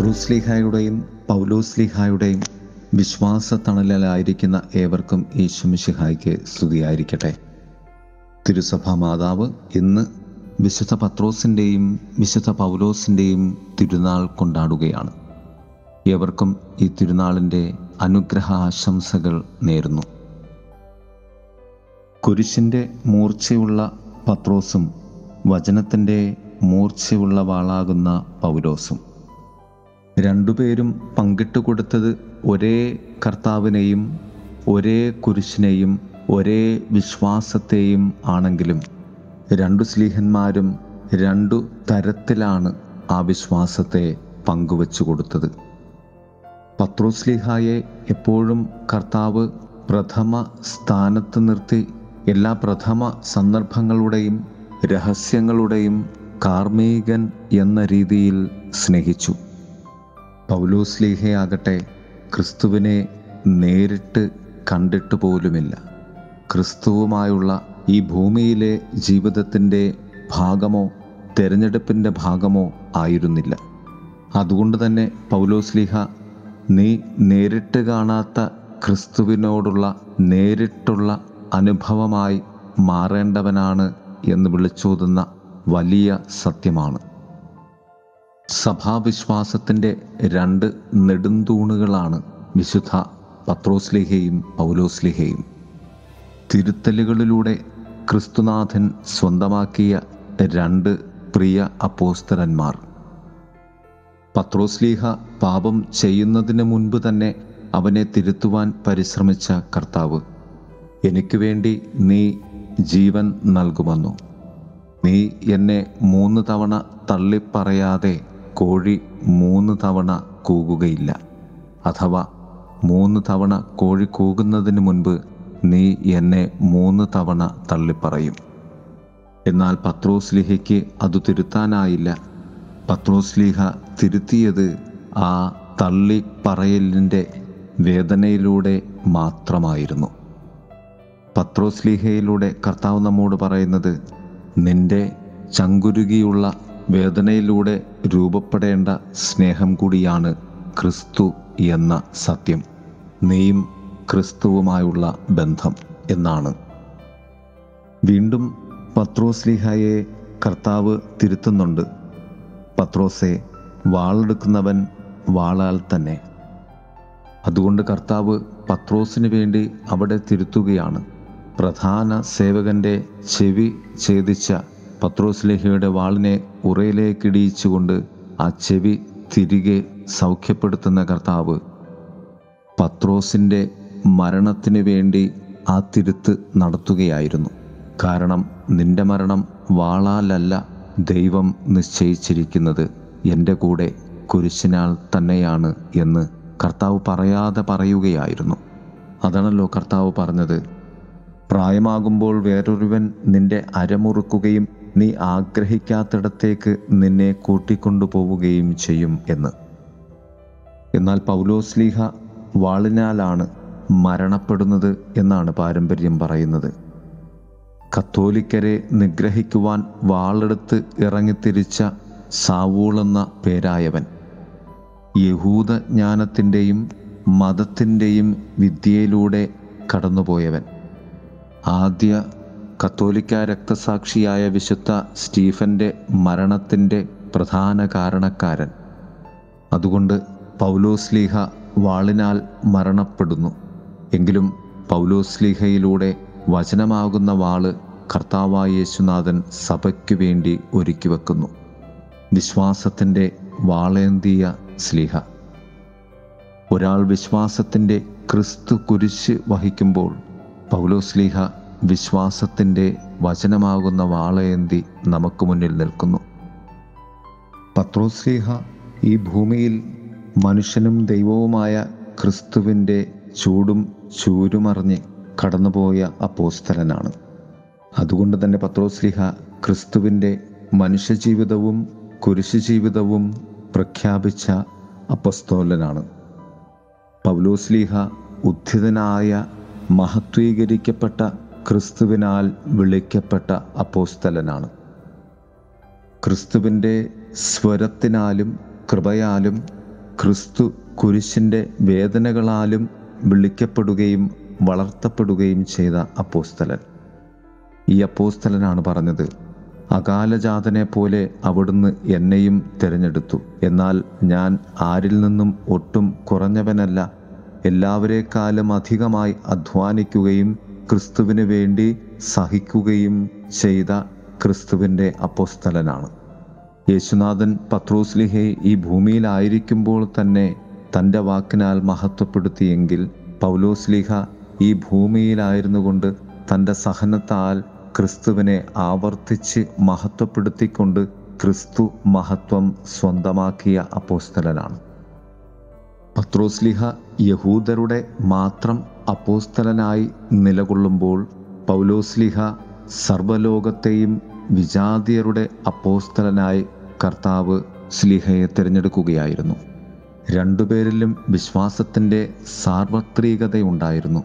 പത്രോസ്ലിഹായുടെയും പൗലോസ്ലിഹായുടെയും വിശ്വാസ തണലിലായിരിക്കുന്ന ഏവർക്കും ഈശ്വമിഷിഹായ്ക്ക് സ്തുതിയായിരിക്കട്ടെ. തിരുസഭാ മാതാവ് ഇന്ന് വിശുദ്ധ പത്രോസിന്റെയും വിശുദ്ധ പൗലോസിന്റെയും തിരുനാൾ കൊണ്ടാടുകയാണ്. ഏവർക്കും ഈ തിരുനാളിന്റെ അനുഗ്രഹ ആശംസകൾ നേരുന്നു. കുരിശിന്റെ മൂർച്ചയുള്ള പത്രോസും വചനത്തിന്റെ മൂർച്ചയുള്ള വാളാകുന്ന പൗലോസും രണ്ടുപേരും പങ്കിട്ട് കൊടുത്തത് ഒരേ കർത്താവിനെയും ഒരേ കുരിശിനെയും ഒരേ വിശ്വാസത്തെയും ആണെങ്കിലും രണ്ടു സ്ലീഹന്മാരും രണ്ടു തരത്തിലാണ് ആ വിശ്വാസത്തെ പങ്കുവച്ചു കൊടുത്തത്. പത്രോസ്ലിഹായെ എപ്പോഴും കർത്താവ് പ്രഥമ സ്ഥാനത്ത് നിർത്തി എല്ലാ പ്രഥമ സന്ദർഭങ്ങളുടെയും രഹസ്യങ്ങളുടെയും കാർമീകൻ എന്ന രീതിയിൽ സ്നേഹിച്ചു. പൗലോസ്ലീഹയാകട്ടെ ക്രിസ്തുവിനെ നേരിട്ട് കണ്ടിട്ട് പോലുമില്ല. ക്രിസ്തുവുമായുള്ള ഈ ഭൂമിയിലെ ജീവിതത്തിന്റെ ഭാഗമോ തിരഞ്ഞെടുപ്പിന്റെ ഭാഗമോ ആയിരുന്നില്ല. അതുകൊണ്ട് തന്നെ പൗലോസ്ലിഹ നീ നേരിട്ട് കാണാത്ത ക്രിസ്തുവിനോടുള്ള നേരിട്ടുള്ള അനുഭവമായി മാറേണ്ടവനാണ് എന്ന് വിളിച്ചോതുന്ന വലിയ സത്യമാണ്. സഭാവിശ്വാസത്തിന്റെ രണ്ട് നെടുന്തൂണുകളാണ് വിശുദ്ധ പത്രോസ്ലിഹയും പൗലോസ്ലിഹയും. തിരുത്തലുകളിലൂടെ ക്രിസ്തുനാഥൻ സ്വന്തമാക്കിയ രണ്ട് പ്രിയ അപ്പോസ്തരന്മാർ പത്രോസ്ലീഹ പാപം ചെയ്യുന്നതിന് മുൻപ് തന്നെ അവനെ തിരുത്തുവാൻ പരിശ്രമിച്ച കർത്താവ് എനിക്ക് വേണ്ടി നീ ജീവൻ നൽകുമെന്നു നീ എന്നെ മൂന്ന് തവണ തള്ളിപ്പറയാതെ കോഴി മൂന്ന് തവണ കൂകുകയില്ല. അഥവാ മൂന്ന് തവണ കോഴി കൂകുന്നതിന് മുൻപ് നീ എന്നെ മൂന്ന് തവണ തള്ളിപ്പറയും. എന്നാൽ പത്രോസ്ലിഹയ്ക്ക് അത് തിരുത്താനായില്ല. പത്രോസ്ലിഹ തിരുത്തിയത് ആ തള്ളി പറയലിന്റെ വേദനയിലൂടെ മാത്രമായിരുന്നു. പത്രോസ്ലിഹയിലൂടെ കർത്താവ് നമ്മോട് പറയുന്നത് നിന്റെ ചങ്കുരുകിയുള്ള വേദനയിലൂടെ രൂപപ്പെടേണ്ട സ്നേഹം കൂടിയാണ് ക്രിസ്തു എന്ന സത്യം. നീയും ക്രിസ്തുവുമായുള്ള ബന്ധം എന്നാണ്. വീണ്ടും പത്രോസ്ലിഹയെ കർത്താവ് തിരുത്തുന്നുണ്ട്. പത്രോസെ വാളെടുക്കുന്നവൻ വാളാൽ തന്നെ. അതുകൊണ്ട് കർത്താവ് പത്രോസിന് വേണ്ടി അവിടെ തിരുത്തുകയാണ്. പ്രധാന സേവകന്റെ ചെവി ഛേദിച്ച പത്രോസ്ലേഹയുടെ വാളിനെ ഉറയിലേക്കിടിയിച്ചുകൊണ്ട് ആ ചെവി തിരികെ സൗഖ്യപ്പെടുത്തുന്ന കർത്താവ് പത്രോസിന്റെ മരണത്തിന് വേണ്ടി ആ തിരുത്ത് നടത്തുകയായിരുന്നു. കാരണം നിന്റെ മരണം വാളാലല്ല ദൈവം നിശ്ചയിച്ചിരിക്കുന്നത്. എന്റെ കൂടെ കുരിശിനാൽ തന്നെയാണ് എന്ന് കർത്താവ് പറയാതെ പറയുകയായിരുന്നു. അതാണല്ലോ കർത്താവ് പറഞ്ഞത്. പ്രായമാകുമ്പോൾ വേറൊരുവൻ നിന്റെ അരമുറുക്കുകയും നീ ആഗ്രഹിക്കാത്തിടത്തേക്ക് നിന്നെ കൂട്ടിക്കൊണ്ടുപോവുകയും ചെയ്യും എന്ന്. എന്നാൽ പൗലോസ്ലീഹ വാളിനാലാണ് മരണപ്പെടുന്നത് എന്നാണ് പാരമ്പര്യം പറയുന്നത്. കത്തോലിക്കരെ നിഗ്രഹിക്കുവാൻ വാളെടുത്ത് ഇറങ്ങിത്തിരിച്ച സാവൂളെന്ന പേരായവൻ യഹൂദ ജ്ഞാനത്തിന്റെയും മതത്തിന്റെയും വിദ്യയിലൂടെ കടന്നുപോയവൻ. ആദ്യ കത്തോലിക്ക രക്തസാക്ഷിയായ വിശുദ്ധ സ്റ്റീഫന്റെ മരണത്തിന്റെ പ്രധാന കാരണക്കാരൻ. അതുകൊണ്ട് പൗലോസ്ലീഹ വാളിനാൽ മരണപ്പെടുന്നു. എങ്കിലും പൗലോസ്ലീഹയിലൂടെ വചനമാകുന്ന വാൾ കർത്താവായ യേശുനാഥൻ സഭയ്ക്കു വേണ്ടി ഒരുക്കി വെക്കുന്നു. വിശ്വാസത്തിന്റെ വാളേന്തിയ സ്ലീഹ. ഒരാൾ വിശ്വാസത്തിന്റെ ക്രിസ്തു കുരിശ് വഹിക്കുമ്പോൾ പൗലോസ്ലീഹ വിശ്വാസത്തിന്റെ വചനമാകുന്ന വാളയേന്തി നമുക്ക് മുന്നിൽ നിൽക്കുന്നു. പത്രോസ്ലീഹ ഈ ഭൂമിയിൽ മനുഷ്യനും ദൈവവുമായ ക്രിസ്തുവിന്റെ ചൂടും ചൂരുമറിഞ്ഞ് കടന്നുപോയ അപ്പോസ്തലനാണ്. അതുകൊണ്ട് തന്നെ പത്രോസ്ലിഹ ക്രിസ്തുവിന്റെ മനുഷ്യജീവിതവും കുരിശു ജീവിതവും പ്രഖ്യാപിച്ച അപ്പസ്തോലനാണ്. പൗലോസ്ലീഹ ഉദ്ധിതനായ മഹത്വീകരിക്കപ്പെട്ട ക്രിസ്തുവിനാൽ വിളിക്കപ്പെട്ട അപ്പോസ്തലനാണ്. ക്രിസ്തുവിന്റെ സ്വരത്തിനാലും കൃപയാലും ക്രിസ്തു കുരിശിന്റെ വേദനകളാലും വിളിക്കപ്പെടുകയും വളർത്തപ്പെടുകയും ചെയ്ത അപ്പോസ്തലൻ. ഈ അപ്പോസ്തലനാണ് പറഞ്ഞത് അകാലജാതനെ പോലെ അവിടുന്ന് എന്നെയും തിരഞ്ഞെടുത്തു. എന്നാൽ ഞാൻ ആരിൽ നിന്നും ഒട്ടും കുറഞ്ഞവനല്ല. എല്ലാവരേക്കാളും അധികമായി അധ്വാനിക്കുകയും ക്രിസ്തുവിന് വേണ്ടി സഹിക്കുകയും ചെയ്ത ക്രിസ്തുവിന്റെ അപ്പോസ്തലനാണ്. യേശുനാഥൻ പത്രോസ്ലിഹെ ഈ ഭൂമിയിലായിരിക്കുമ്പോൾ തന്നെ തന്റെ വാക്കിനാൽ മഹത്വപ്പെടുത്തിയെങ്കിൽ പൗലോസ്ലിഹ ഈ ഭൂമിയിലായിരുന്നു കൊണ്ട് തന്റെ സഹനത്താൽ ക്രിസ്തുവിനെ ആവർത്തിച്ച് മഹത്വപ്പെടുത്തിക്കൊണ്ട് ക്രിസ്തു മഹത്വം സ്വന്തമാക്കിയ അപ്പോസ്തലനാണ്. പത്രോസ്ലിഹ യഹൂദരുടെ മാത്രം അപ്പോസ്തലനായി നിലകൊള്ളുമ്പോൾ പൗലോസ്ലിഹ സർവലോകത്തെയും വിജാതിയരുടെ അപ്പോസ്തലനായി കർത്താവ് സ്ലിഹയെ തിരഞ്ഞെടുക്കുകയായിരുന്നു. രണ്ടുപേരിലും വിശ്വാസത്തിന്റെ സാർവത്രികതയുണ്ടായിരുന്നു.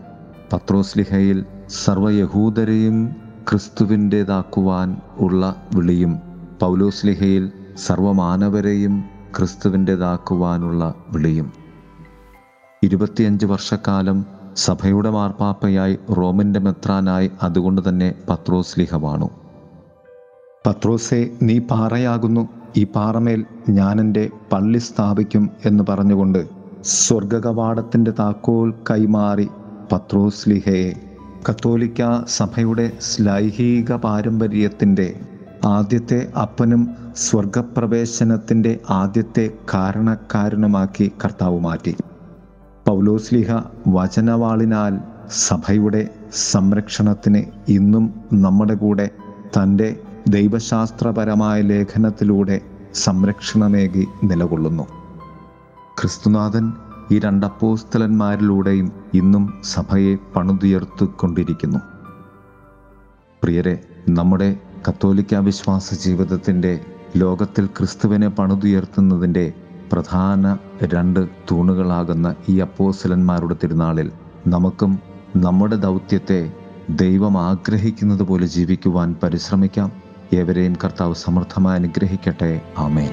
പത്രോസ്ലിഹയിൽ സർവയഹൂദരെയും ക്രിസ്തുവിന്റേതാക്കുവാൻ ഉള്ള വിളിയും പൗലോസ്ലിഹയിൽ സർവമാനവരെയും ക്രിസ്തുവിന്റേതാക്കുവാനുള്ള വിളിയും. ഇരുപത്തിയഞ്ച് വർഷക്കാലം സഭയുടെ മാർപ്പാപ്പയായി റോമിന്റെ മെത്രാനായി അതുകൊണ്ട് തന്നെ പത്രോസ് വാണു പത്രോസെ നീ പാറയാകുന്നു. ഈ പാറമേൽ ഞാനെന്റെ പള്ളി സ്ഥാപിക്കും എന്ന് പറഞ്ഞുകൊണ്ട് സ്വർഗകവാടത്തിന്റെ താക്കോൽ കൈമാറി പത്രോസ് പത്രോസ്ലിഹയെ കത്തോലിക്ക സഭയുടെ ശ്ലൈഹിക പാരമ്പര്യത്തിന്റെ ആദ്യത്തെ അപ്പനും സ്വർഗപ്രവേശനത്തിന്റെ ആദ്യത്തെ കാരണക്കാരനുമാക്കി കർത്താവ് മാറ്റി. പൗലോസ്ലിഹ വചനവാളിനാൽ സഭയുടെ സംരക്ഷണത്തിന് ഇന്നും നമ്മുടെ കൂടെ തന്റെ ദൈവശാസ്ത്രപരമായ ലേഖനത്തിലൂടെ സംരക്ഷണമേകി നിലകൊള്ളുന്നു. ക്രിസ്തുനാഥൻ ഈ രണ്ടപ്പോസ്തലന്മാരിലൂടെയും ഇന്നും സഭയെ പണുതുയർത്തിക്കൊണ്ടിരിക്കുന്നു പ്രിയരെ നമ്മുടെ കത്തോലിക്ക വിശ്വാസ ജീവിതത്തിന്റെ ലോകത്തിൽ ക്രിസ്തുവിനെ പണിതുയർത്തുന്നതിന്റെ പ്രധാന രണ്ട് തൂണുകളാകുന്ന ഈ അപ്പോസലന്മാരുടെ തിരുനാളിൽ നമുക്കും നമ്മുടെ ദൗത്യത്തെ ദൈവം ആഗ്രഹിക്കുന്നത് പോലെ ജീവിക്കുവാൻ പരിശ്രമിക്കാം. ഏവരെയും കർത്താവ് സമൃദ്ധമായി അനുഗ്രഹിക്കട്ടെ. ആമേൻ.